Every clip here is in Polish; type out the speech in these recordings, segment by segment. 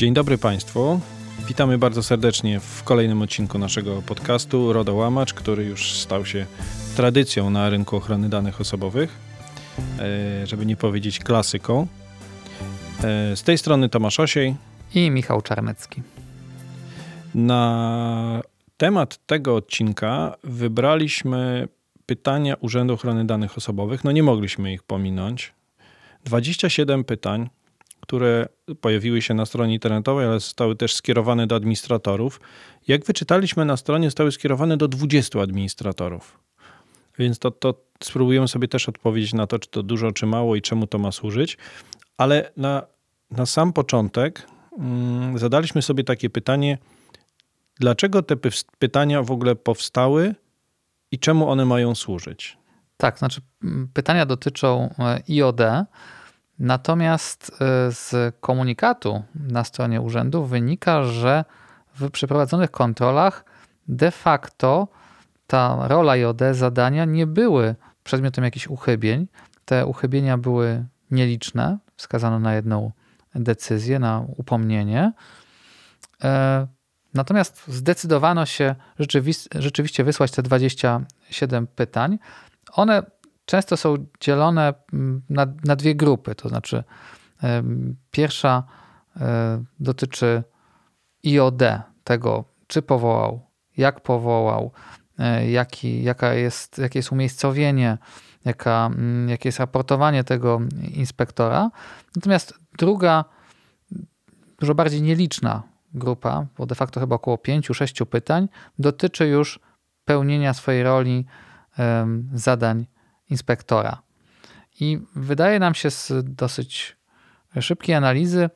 Dzień dobry Państwu. Witamy bardzo serdecznie w kolejnym odcinku naszego podcastu RODO Łamacz, który już stał się tradycją na rynku ochrony danych osobowych, e, żeby nie powiedzieć klasyką. E, z tej strony Tomasz Osiej i Michał Czarnecki. Na temat tego odcinka wybraliśmy pytania Urzędu Ochrony Danych Osobowych. No nie mogliśmy ich pominąć. 27 pytań, które pojawiły się na stronie internetowej, ale zostały też skierowane do administratorów. Jak wyczytaliśmy na stronie, zostały skierowane do 20 administratorów. Więc to, to spróbujemy sobie też odpowiedzieć na to, czy to dużo, czy mało i czemu to ma służyć. Ale na, na sam początek mm, zadaliśmy sobie takie pytanie, dlaczego te pytania w ogóle powstały i czemu one mają służyć? Tak, znaczy pytania dotyczą e, IOD, natomiast e, z komunikatu na stronie urzędu wynika, że w przeprowadzonych kontrolach de facto ta rola IOD, zadania nie były przedmiotem jakichś uchybień. Te uchybienia były nieliczne, wskazano na jedną decyzję, na upomnienie. E, natomiast zdecydowano się rzeczywiście wysłać te 27 pytań. One często są dzielone mm, na, na dwie grupy. To znaczy, pierwsza e, dotyczy IOD, tego, czy powołał, jak powołał, e, jaki, jaka jest, jakie jest umiejscowienie, jaka, mm, jakie jest raportowanie tego inspektora. Natomiast druga, dużo bardziej nieliczna grupa, bo de facto chyba około 5-6 pytań, dotyczy już pełnienia swojej roli zadań inspektora. I wydaje nam się z dosyć szybkiej analizy,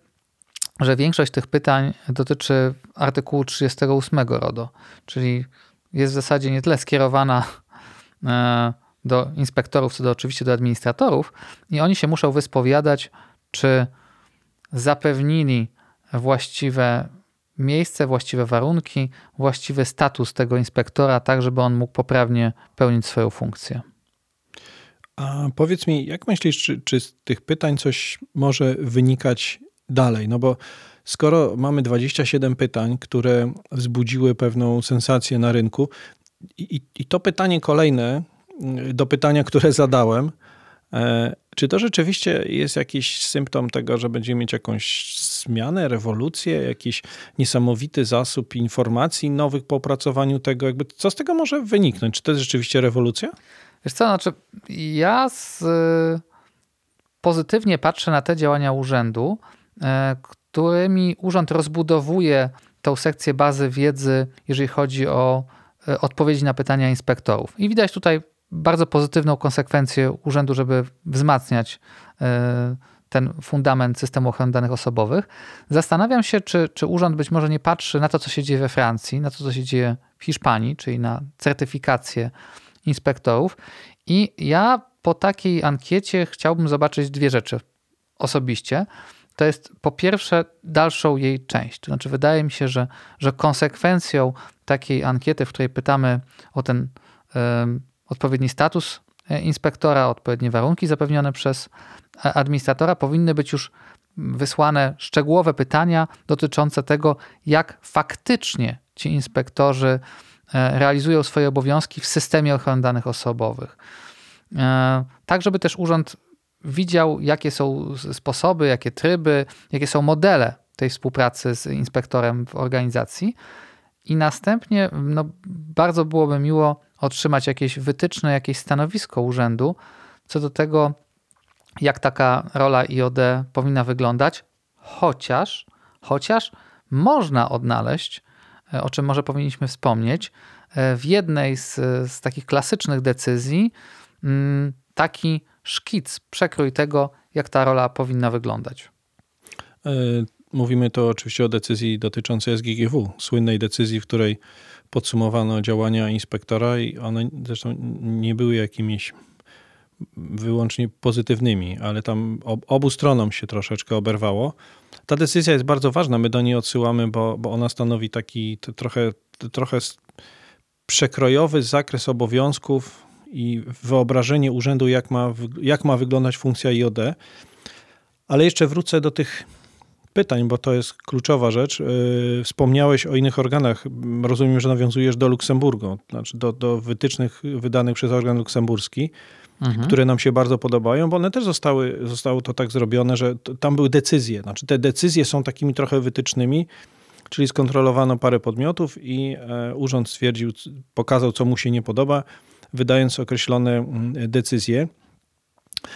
że większość tych pytań dotyczy artykułu 38 RODO, czyli jest w zasadzie nie tyle skierowana e, do inspektorów, co do oczywiście do administratorów, i oni się muszą wyspowiadać, czy zapewnili właściwe miejsce, właściwe warunki, właściwy status tego inspektora, tak żeby on mógł poprawnie pełnić swoją funkcję. A powiedz mi, jak myślisz, czy, czy z tych pytań coś może wynikać dalej? No bo skoro mamy 27 pytań, które wzbudziły pewną sensację na rynku, i, i to pytanie kolejne do pytania, które zadałem, e, czy to rzeczywiście jest jakiś symptom tego, że będziemy mieć jakąś zmianę, rewolucję, jakiś niesamowity zasób informacji nowych po opracowaniu tego? Jakby co z tego może wyniknąć? Czy to jest rzeczywiście rewolucja? Wiesz co, znaczy ja z, pozytywnie patrzę na te działania urzędu, e, którymi urząd rozbudowuje tą sekcję bazy wiedzy, jeżeli chodzi o e, odpowiedzi na pytania inspektorów. I widać tutaj bardzo pozytywną konsekwencję urzędu, żeby wzmacniać e, ten fundament systemu ochrony danych osobowych. Zastanawiam się, czy, czy urząd być może nie patrzy na to, co się dzieje we Francji, na to, co się dzieje w Hiszpanii, czyli na certyfikację inspektorów. I ja po takiej ankiecie chciałbym zobaczyć dwie rzeczy osobiście. To jest po pierwsze dalszą jej część. To znaczy, wydaje mi się, że, że konsekwencją takiej ankiety, w której pytamy o ten odpowiedni status e, inspektora, odpowiednie warunki zapewnione przez e, administratora, powinny być już wysłane szczegółowe pytania dotyczące tego, jak faktycznie ci inspektorzy realizują swoje obowiązki w systemie ochrony danych osobowych. Tak, żeby też urząd widział, jakie są sposoby, jakie tryby, jakie są modele tej współpracy z inspektorem w organizacji. I następnie no, bardzo byłoby miło otrzymać jakieś wytyczne, jakieś stanowisko urzędu co do tego, jak taka rola IOD powinna wyglądać, chociaż, chociaż można odnaleźć, e, o czym może powinniśmy wspomnieć, e, w jednej z, z takich klasycznych decyzji mm, taki szkic, przekrój tego, jak ta rola powinna wyglądać. E, mówimy to oczywiście o decyzji dotyczącej SGGW, słynnej decyzji, w której podsumowano działania inspektora i one zresztą nie były jakimiś wyłącznie pozytywnymi, ale tam obu stronom się troszeczkę oberwało. Ta decyzja jest bardzo ważna, my do niej odsyłamy, bo, bo ona stanowi taki trochę, trochę przekrojowy zakres obowiązków i wyobrażenie urzędu, jak ma, jak ma wyglądać funkcja IOD. Ale jeszcze wrócę do tych pytań, bo to jest kluczowa rzecz. Wspomniałeś o innych organach. Rozumiem, że nawiązujesz do Luksemburgu, znaczy do, do wytycznych wydanych przez organ luksemburski mhm. które nam się bardzo podobają, bo one też zostały, zostało to tak zrobione, że tam były decyzje. Znaczy te decyzje są takimi trochę wytycznymi, czyli skontrolowano parę podmiotów i e, urząd stwierdził, pokazał, co mu się nie podoba, wydając określone mm, decyzje.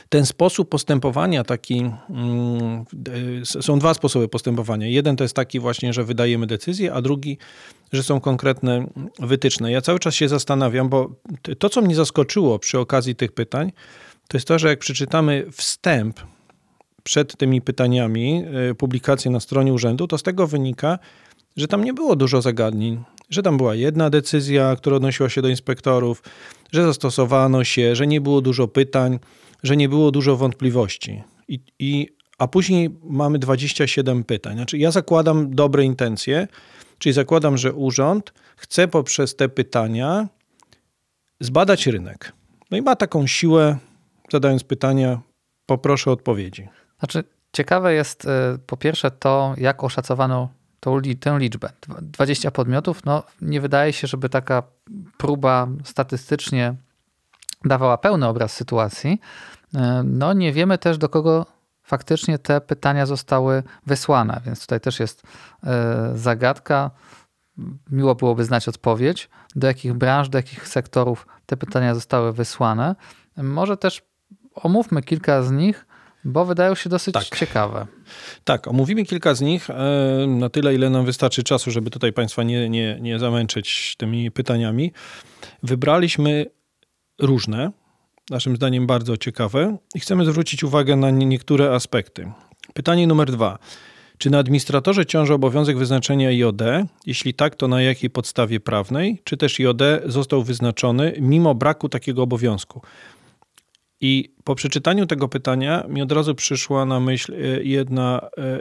Ten sposób postępowania taki, mm, są dwa sposoby postępowania. Jeden to jest taki właśnie, że wydajemy decyzję, a drugi, że są konkretne wytyczne. Ja cały czas się zastanawiam, bo to, co mnie zaskoczyło przy okazji tych pytań, to jest to, że jak przeczytamy wstęp przed tymi pytaniami, e, publikację na stronie urzędu, to z tego wynika, że tam nie było dużo zagadnień, że tam była jedna decyzja, która odnosiła się do inspektorów, że zastosowano się, że nie było dużo pytań, że nie było dużo wątpliwości. I, i, a później mamy 27 pytań. Znaczy, ja zakładam dobre intencje, czyli zakładam, że urząd chce poprzez te pytania zbadać rynek. No i ma taką siłę, zadając pytania, poproszę o odpowiedzi. Znaczy, ciekawe jest e, po pierwsze to, jak oszacowano tą, tę liczbę. 20 podmiotów, no nie wydaje się, żeby taka próba statystycznie dawała pełny obraz sytuacji. E, no nie wiemy też, do kogo faktycznie te pytania zostały wysłane, więc tutaj też jest e, zagadka. Miło byłoby znać odpowiedź, do jakich branż, do jakich sektorów te pytania zostały wysłane. Może też omówmy kilka z nich, bo wydają się dosyć tak. ciekawe. Tak, omówimy kilka z nich e, na tyle, ile nam wystarczy czasu, żeby tutaj Państwa nie, nie, nie zamęczyć tymi pytaniami. Wybraliśmy różne, naszym zdaniem bardzo ciekawe i chcemy zwrócić uwagę na niektóre aspekty. Pytanie numer dwa. Czy na administratorze ciąży obowiązek wyznaczenia IOD? Jeśli tak, to na jakiej podstawie prawnej? Czy też IOD został wyznaczony mimo braku takiego obowiązku? I po przeczytaniu tego pytania mi od razu przyszła na myśl e, jedna, e,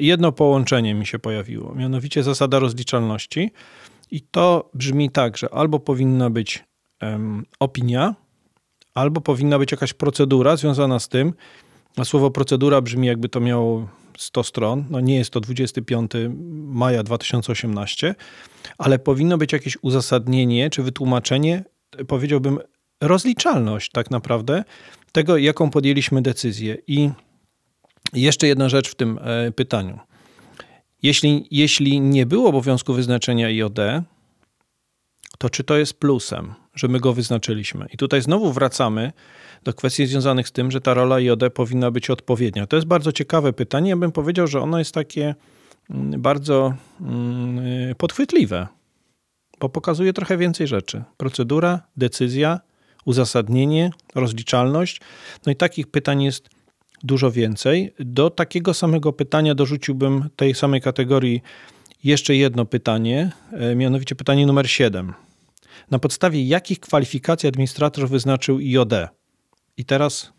jedno połączenie mi się pojawiło, mianowicie zasada rozliczalności. I to brzmi tak, że albo powinna być um, opinia, albo powinna być jakaś procedura związana z tym. A słowo procedura brzmi jakby to miało 100 stron. No nie jest to 25 maja 2018, ale powinno być jakieś uzasadnienie czy wytłumaczenie, powiedziałbym, rozliczalność tak naprawdę tego, jaką podjęliśmy decyzję. I jeszcze jedna rzecz w tym e, pytaniu. Jeśli, jeśli nie było obowiązku wyznaczenia IOD, to czy to jest plusem, że my go wyznaczyliśmy? I tutaj znowu wracamy do kwestii związanych z tym, że ta rola IOD powinna być odpowiednia. To jest bardzo ciekawe pytanie. Ja bym powiedział, że ono jest takie mm, bardzo mm, podchwytliwe, bo pokazuje trochę więcej rzeczy. Procedura, decyzja, uzasadnienie, rozliczalność. No i takich pytań jest dużo więcej. Do takiego samego pytania dorzuciłbym tej samej kategorii jeszcze jedno pytanie, e, mianowicie pytanie numer 7. Na podstawie jakich kwalifikacji administrator wyznaczył IOD? I teraz,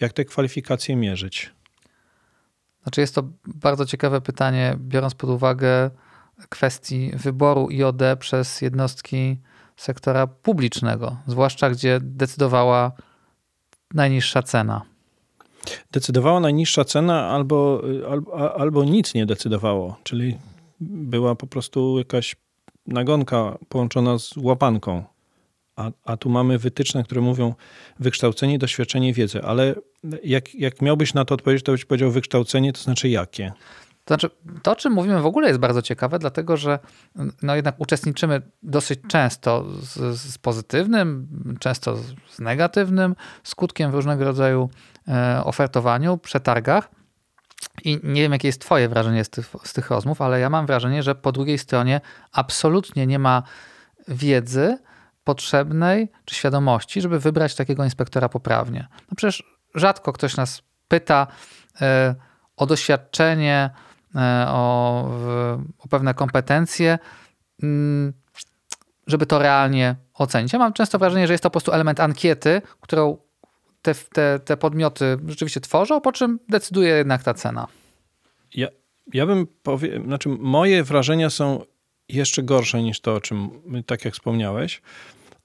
jak te kwalifikacje mierzyć? Znaczy, jest to bardzo ciekawe pytanie, biorąc pod uwagę kwestii wyboru IOD przez jednostki sektora publicznego, zwłaszcza gdzie decydowała najniższa cena. Decydowała najniższa cena albo, albo, albo nic nie decydowało, czyli była po prostu jakaś nagonka połączona z łapanką. A, a tu mamy wytyczne, które mówią wykształcenie, doświadczenie, wiedzę. Ale jak, jak miałbyś na to odpowiedzieć, to byś powiedział wykształcenie, to znaczy jakie? To znaczy, to, o czym mówimy w ogóle jest bardzo ciekawe, dlatego że no jednak uczestniczymy dosyć często z, z pozytywnym, często z negatywnym skutkiem w różnego rodzaju e, ofertowaniu, przetargach. I nie wiem, jakie jest Twoje wrażenie z tych, z tych rozmów, ale ja mam wrażenie, że po drugiej stronie absolutnie nie ma wiedzy potrzebnej czy świadomości, żeby wybrać takiego inspektora poprawnie. No przecież rzadko ktoś nas pyta y, o doświadczenie, y, o, y, o pewne kompetencje, mm, żeby to realnie ocenić. Ja mam często wrażenie, że jest to po prostu element ankiety, którą te, te, te podmioty rzeczywiście tworzą, po czym decyduje jednak ta cena. Ja, ja bym powiedział, znaczy moje wrażenia są jeszcze gorsze niż to, o czym tak jak wspomniałeś.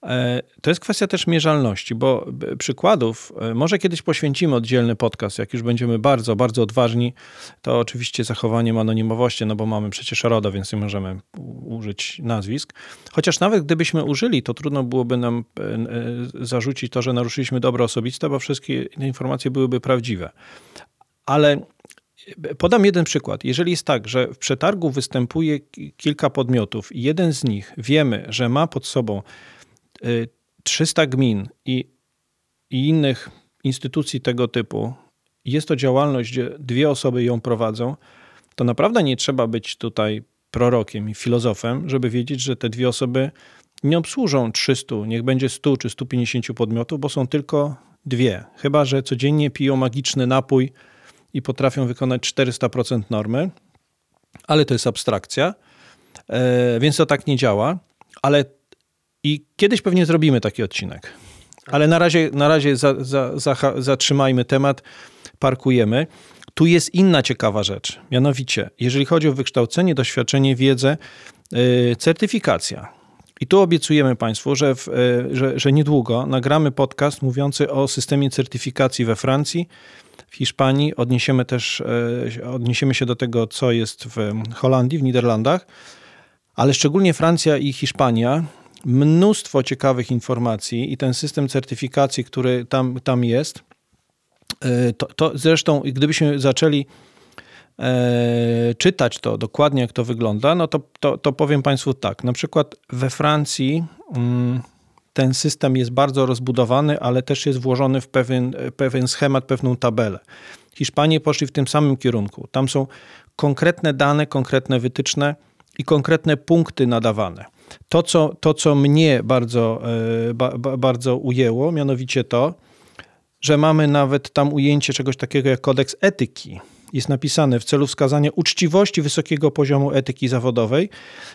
E, to jest kwestia też mierzalności, bo przykładów, e, może kiedyś poświęcimy oddzielny podcast, jak już będziemy bardzo, bardzo odważni, to oczywiście zachowaniem anonimowości, no bo mamy przecież RODO, więc nie możemy użyć nazwisk. Chociaż nawet gdybyśmy użyli, to trudno byłoby nam e, zarzucić to, że naruszyliśmy dobro osobiste, bo wszystkie informacje byłyby prawdziwe. Ale Podam jeden przykład. Jeżeli jest tak, że w przetargu występuje kilka podmiotów i jeden z nich wiemy, że ma pod sobą 300 y, gmin i, i innych instytucji tego typu, jest to działalność, gdzie dwie osoby ją prowadzą, to naprawdę nie trzeba być tutaj prorokiem i filozofem, żeby wiedzieć, że te dwie osoby nie obsłużą 300, niech będzie 100 czy 150 podmiotów, bo są tylko dwie. Chyba, że codziennie piją magiczny napój i potrafią wykonać 400% normy, ale to jest abstrakcja, e, więc to tak nie działa. Ale i kiedyś pewnie zrobimy taki odcinek. Ale na razie, na razie za, za, za, zatrzymajmy temat, parkujemy. Tu jest inna ciekawa rzecz. Mianowicie, jeżeli chodzi o wykształcenie, doświadczenie, wiedzę, yy, certyfikacja. I tu obiecujemy Państwu, że, w, yy, że, że niedługo nagramy podcast mówiący o systemie certyfikacji we Francji, w Hiszpanii. Odniesiemy też, yy, odniesiemy się do tego, co jest w Holandii, w Niderlandach, ale szczególnie Francja i Hiszpania mnóstwo ciekawych informacji i ten system certyfikacji, który tam, tam jest, e, to, to zresztą, gdybyśmy zaczęli e, czytać to dokładnie, jak to wygląda, no to, to, to powiem Państwu tak. Na przykład we Francji mm, ten system jest bardzo rozbudowany, ale też jest włożony w pewien, pewien schemat, pewną tabelę. Hiszpanie poszli w tym samym kierunku. Tam są konkretne dane, konkretne wytyczne i konkretne punkty nadawane. To, co, to, co mnie bardzo, e, ba, bardzo ujęło, mianowicie to, że mamy nawet tam ujęcie czegoś takiego jak kodeks etyki. Jest napisane w celu wskazania uczciwości wysokiego poziomu etyki zawodowej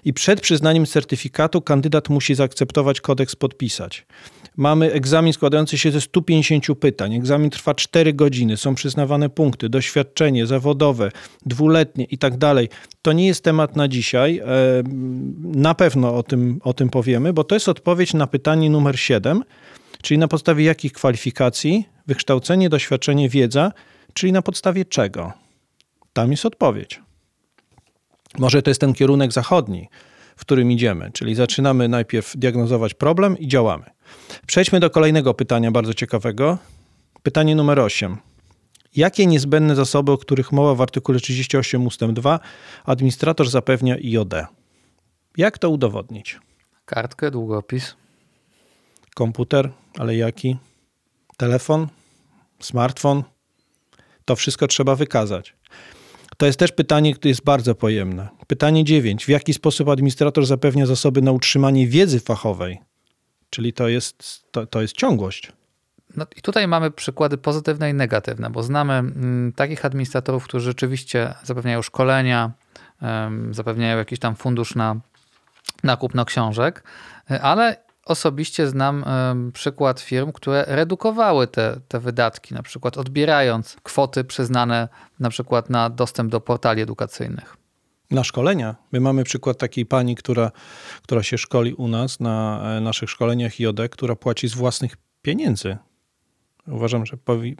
i przed przyznaniem certyfikatu kandydat musi zaakceptować kodeks podpisać. Mamy egzamin składający się ze 150 pytań. Egzamin trwa 4 godziny, są przyznawane punkty, doświadczenie zawodowe, dwuletnie i tak dalej. To nie jest temat na dzisiaj. E, na pewno o tym, o tym powiemy, bo to jest odpowiedź na pytanie numer 7, czyli na podstawie jakich kwalifikacji, wykształcenie, doświadczenie, wiedza, czyli na podstawie czego. Tam jest odpowiedź. Może to jest ten kierunek zachodni, w którym idziemy, czyli zaczynamy najpierw diagnozować problem i działamy. Przejdźmy do kolejnego pytania, bardzo ciekawego. Pytanie numer 8. Jakie niezbędne zasoby, o których mowa w artykule 38 ust. 2 administrator zapewnia IOD? Jak to udowodnić? Kartkę, długopis. Komputer, ale jaki? Telefon? Smartfon? To wszystko trzeba wykazać. To jest też pytanie, które jest bardzo pojemne. Pytanie 9. W jaki sposób administrator zapewnia zasoby na utrzymanie wiedzy fachowej? Czyli to jest, to, to jest ciągłość. No i tutaj mamy przykłady pozytywne i negatywne, bo znamy mm, takich administratorów, którzy rzeczywiście zapewniają szkolenia, zapewniają jakiś tam fundusz na, na kupno książek, ale osobiście znam przykład firm, które redukowały te, te wydatki, na przykład odbierając kwoty przyznane na przykład na dostęp do portali edukacyjnych. Na szkolenia. My mamy przykład takiej pani, która, która się szkoli u nas na e, naszych szkoleniach IOD, która płaci z własnych pieniędzy. Uważam, że powi,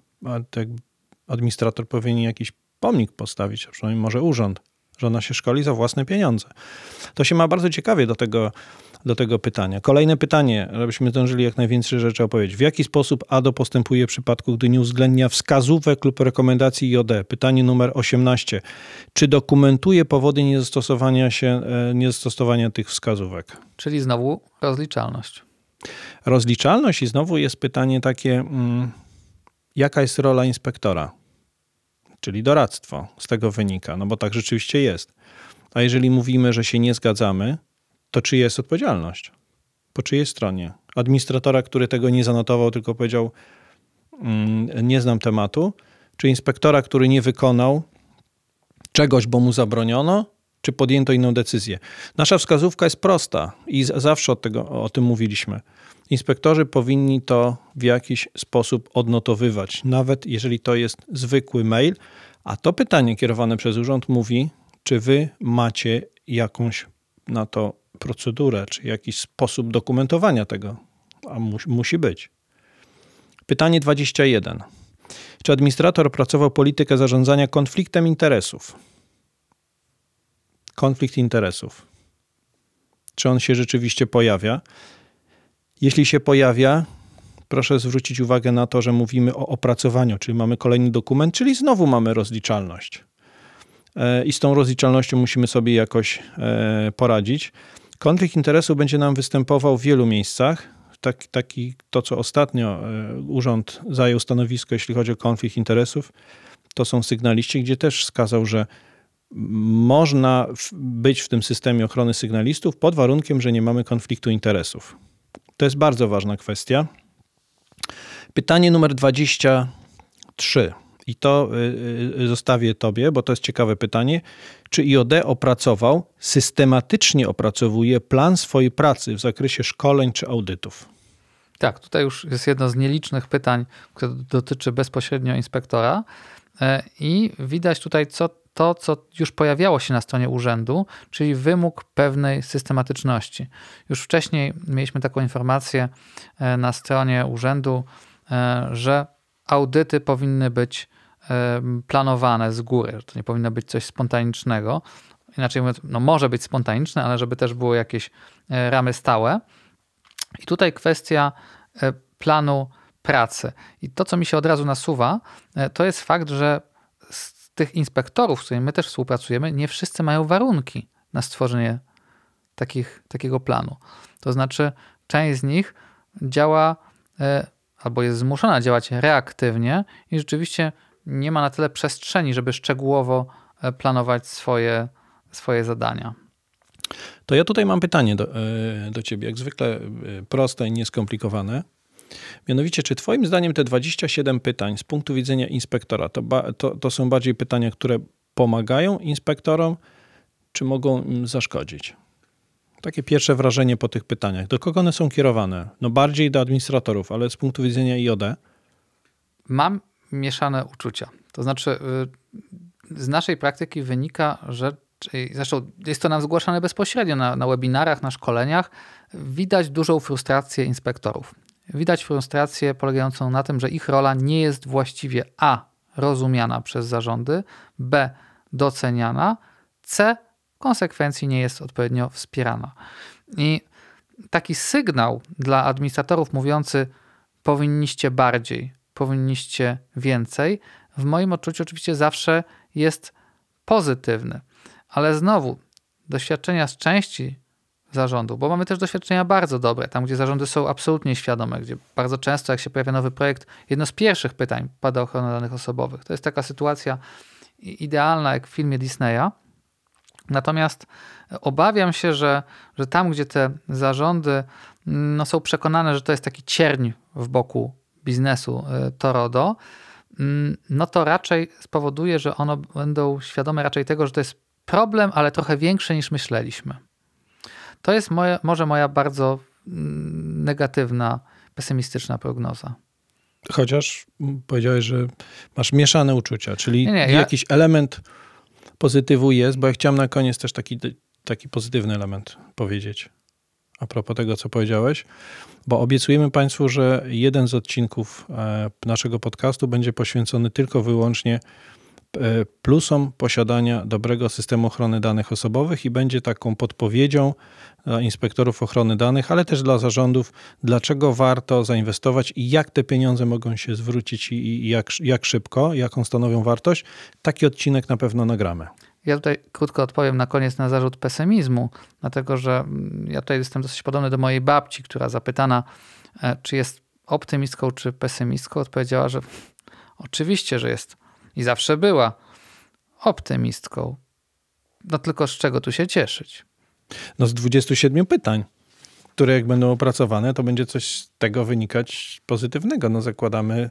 administrator powinien jakiś pomnik postawić, a przynajmniej może urząd, że ona się szkoli za własne pieniądze. To się ma bardzo ciekawie do tego do tego pytania. Kolejne pytanie, żebyśmy zdążyli jak najwięcej rzeczy opowiedzieć. W jaki sposób ADO postępuje w przypadku, gdy nie uwzględnia wskazówek lub rekomendacji IOD? Pytanie numer 18. Czy dokumentuje powody niezastosowania, się, e, niezastosowania tych wskazówek? Czyli znowu rozliczalność. Rozliczalność i znowu jest pytanie takie, mm, jaka jest rola inspektora? Czyli doradztwo z tego wynika, no bo tak rzeczywiście jest. A jeżeli mówimy, że się nie zgadzamy, to czyja jest odpowiedzialność? Po czyjej stronie? Administratora, który tego nie zanotował, tylko powiedział, mm, nie znam tematu, czy inspektora, który nie wykonał czegoś, bo mu zabroniono, czy podjęto inną decyzję. Nasza wskazówka jest prosta i zawsze od tego, o tym mówiliśmy. Inspektorzy powinni to w jakiś sposób odnotowywać, nawet jeżeli to jest zwykły mail, a to pytanie kierowane przez urząd mówi, czy wy macie jakąś na to procedurę, czy jakiś sposób dokumentowania tego, a mu, musi być. Pytanie 21. Czy administrator opracował politykę zarządzania konfliktem interesów? Konflikt interesów. Czy on się rzeczywiście pojawia? Jeśli się pojawia, proszę zwrócić uwagę na to, że mówimy o opracowaniu, czyli mamy kolejny dokument, czyli znowu mamy rozliczalność. E, I z tą rozliczalnością musimy sobie jakoś e, poradzić. Konflikt interesu będzie nam występował w wielu miejscach. Tak, taki, to, co ostatnio e, urząd zajął stanowisko, jeśli chodzi o konflikt interesów, to są sygnaliści, gdzie też wskazał, że można być w tym systemie ochrony sygnalistów pod warunkiem, że nie mamy konfliktu interesów. To jest bardzo ważna kwestia. Pytanie numer 23. I to y, y, zostawię Tobie, bo to jest ciekawe pytanie. Czy IOD opracował, systematycznie opracowuje plan swojej pracy w zakresie szkoleń czy audytów? Tak, tutaj już jest jedno z nielicznych pytań, które dotyczy bezpośrednio inspektora. E, I widać tutaj, co to, co już pojawiało się na stronie urzędu, czyli wymóg pewnej systematyczności. Już wcześniej mieliśmy taką informację e, na stronie urzędu, e, że audyty powinny być planowane z góry, że to nie powinno być coś spontanicznego. Inaczej mówiąc, no może być spontaniczne, ale żeby też było jakieś ramy stałe. I tutaj kwestia planu pracy. I to, co mi się od razu nasuwa, to jest fakt, że tych inspektorów, z którymi my też współpracujemy, nie wszyscy mają warunki na stworzenie takich, takiego planu. To znaczy, część z nich działa e, albo jest zmuszona działać reaktywnie i rzeczywiście nie ma na tyle przestrzeni, żeby szczegółowo e, planować swoje, swoje zadania. To ja tutaj mam pytanie do, e, do ciebie, jak zwykle proste i nieskomplikowane. Mianowicie, czy Twoim zdaniem te 27 pytań z punktu widzenia inspektora to, to, to są bardziej pytania, które pomagają inspektorom, czy mogą im zaszkodzić? Takie pierwsze wrażenie po tych pytaniach. Do kogo one są kierowane? No bardziej do administratorów, ale z punktu widzenia IOD? Mam mieszane uczucia. To znaczy, y, z naszej praktyki wynika, że zresztą jest to nam zgłaszane bezpośrednio na, na webinarach, na szkoleniach, widać dużą frustrację inspektorów. Widać frustrację polegającą na tym, że ich rola nie jest właściwie A rozumiana przez zarządy, B doceniana, C konsekwencji nie jest odpowiednio wspierana. I taki sygnał dla administratorów mówiący powinniście bardziej, powinniście więcej, w moim odczuciu oczywiście zawsze jest pozytywny. Ale znowu, doświadczenia z części zarządu, bo mamy też doświadczenia bardzo dobre, tam gdzie zarządy są absolutnie świadome, gdzie bardzo często jak się pojawia nowy projekt, jedno z pierwszych pytań pada ochrona danych osobowych. To jest taka sytuacja idealna jak w filmie Disneya. Natomiast obawiam się, że, że tam, gdzie te zarządy no, są przekonane, że to jest taki cierń w boku biznesu y, Torodo, mm, no to raczej spowoduje, że one będą świadome raczej tego, że to jest problem, ale trochę większy niż myśleliśmy. To jest może moja bardzo mm, negatywna, pesymistyczna prognoza. Chociaż powiedziałeś, że masz mieszane uczucia, czyli nie, nie, jakiś ja... element pozytywu jest, bo ja chciałem na koniec też taki, taki pozytywny element powiedzieć. A propos tego, co powiedziałeś, bo obiecujemy Państwu, że jeden z odcinków e, naszego podcastu będzie poświęcony tylko wyłącznie E, plusom posiadania dobrego systemu ochrony danych osobowych i będzie taką podpowiedzią dla inspektorów ochrony danych, ale też dla zarządów, dlaczego warto zainwestować i jak te pieniądze mogą się zwrócić i jak, jak szybko, jaką stanowią wartość. Taki odcinek na pewno nagramy. Ja tutaj krótko odpowiem na koniec na zarzut pesymizmu, dlatego że mm, ja tutaj jestem dosyć podobny do mojej babci, która zapytana, e, czy jest optymistką czy pesymistką, odpowiedziała, że oczywiście, że jest i zawsze była optymistką. No tylko z czego tu się cieszyć? No z 27 pytań, które jak będą opracowane, to będzie coś z tego wynikać pozytywnego. No zakładamy,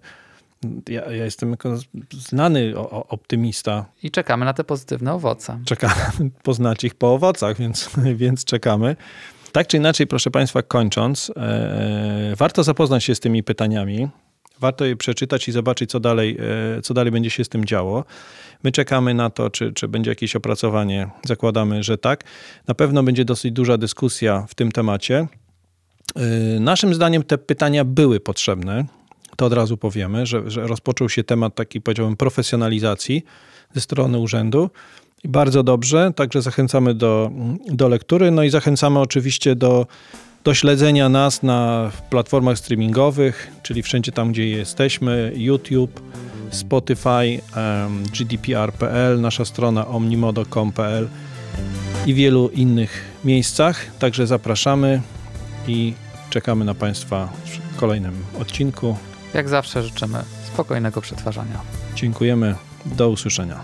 ja, ja jestem jako znany optymista. I czekamy na te pozytywne owoce. Czekamy poznać ich po owocach, więc, więc czekamy. Tak czy inaczej, proszę Państwa, kończąc, e, warto zapoznać się z tymi pytaniami. Warto je przeczytać i zobaczyć, co dalej, e, co dalej będzie się z tym działo. My czekamy na to, czy, czy będzie jakieś opracowanie. Zakładamy, że tak. Na pewno będzie dosyć duża dyskusja w tym temacie. Y, naszym zdaniem te pytania były potrzebne. To od razu powiemy, że, że rozpoczął się temat taki, powiedziałbym, profesjonalizacji ze strony urzędu. I bardzo dobrze, także zachęcamy do, do lektury. No i zachęcamy oczywiście do, do śledzenia nas na platformach streamingowych, czyli wszędzie tam, gdzie jesteśmy: YouTube, Spotify, GDPR.pl, nasza strona omnimodo.com.pl i wielu innych miejscach. Także zapraszamy i czekamy na Państwa w kolejnym odcinku. Jak zawsze życzymy spokojnego przetwarzania. Dziękujemy. Do usłyszenia.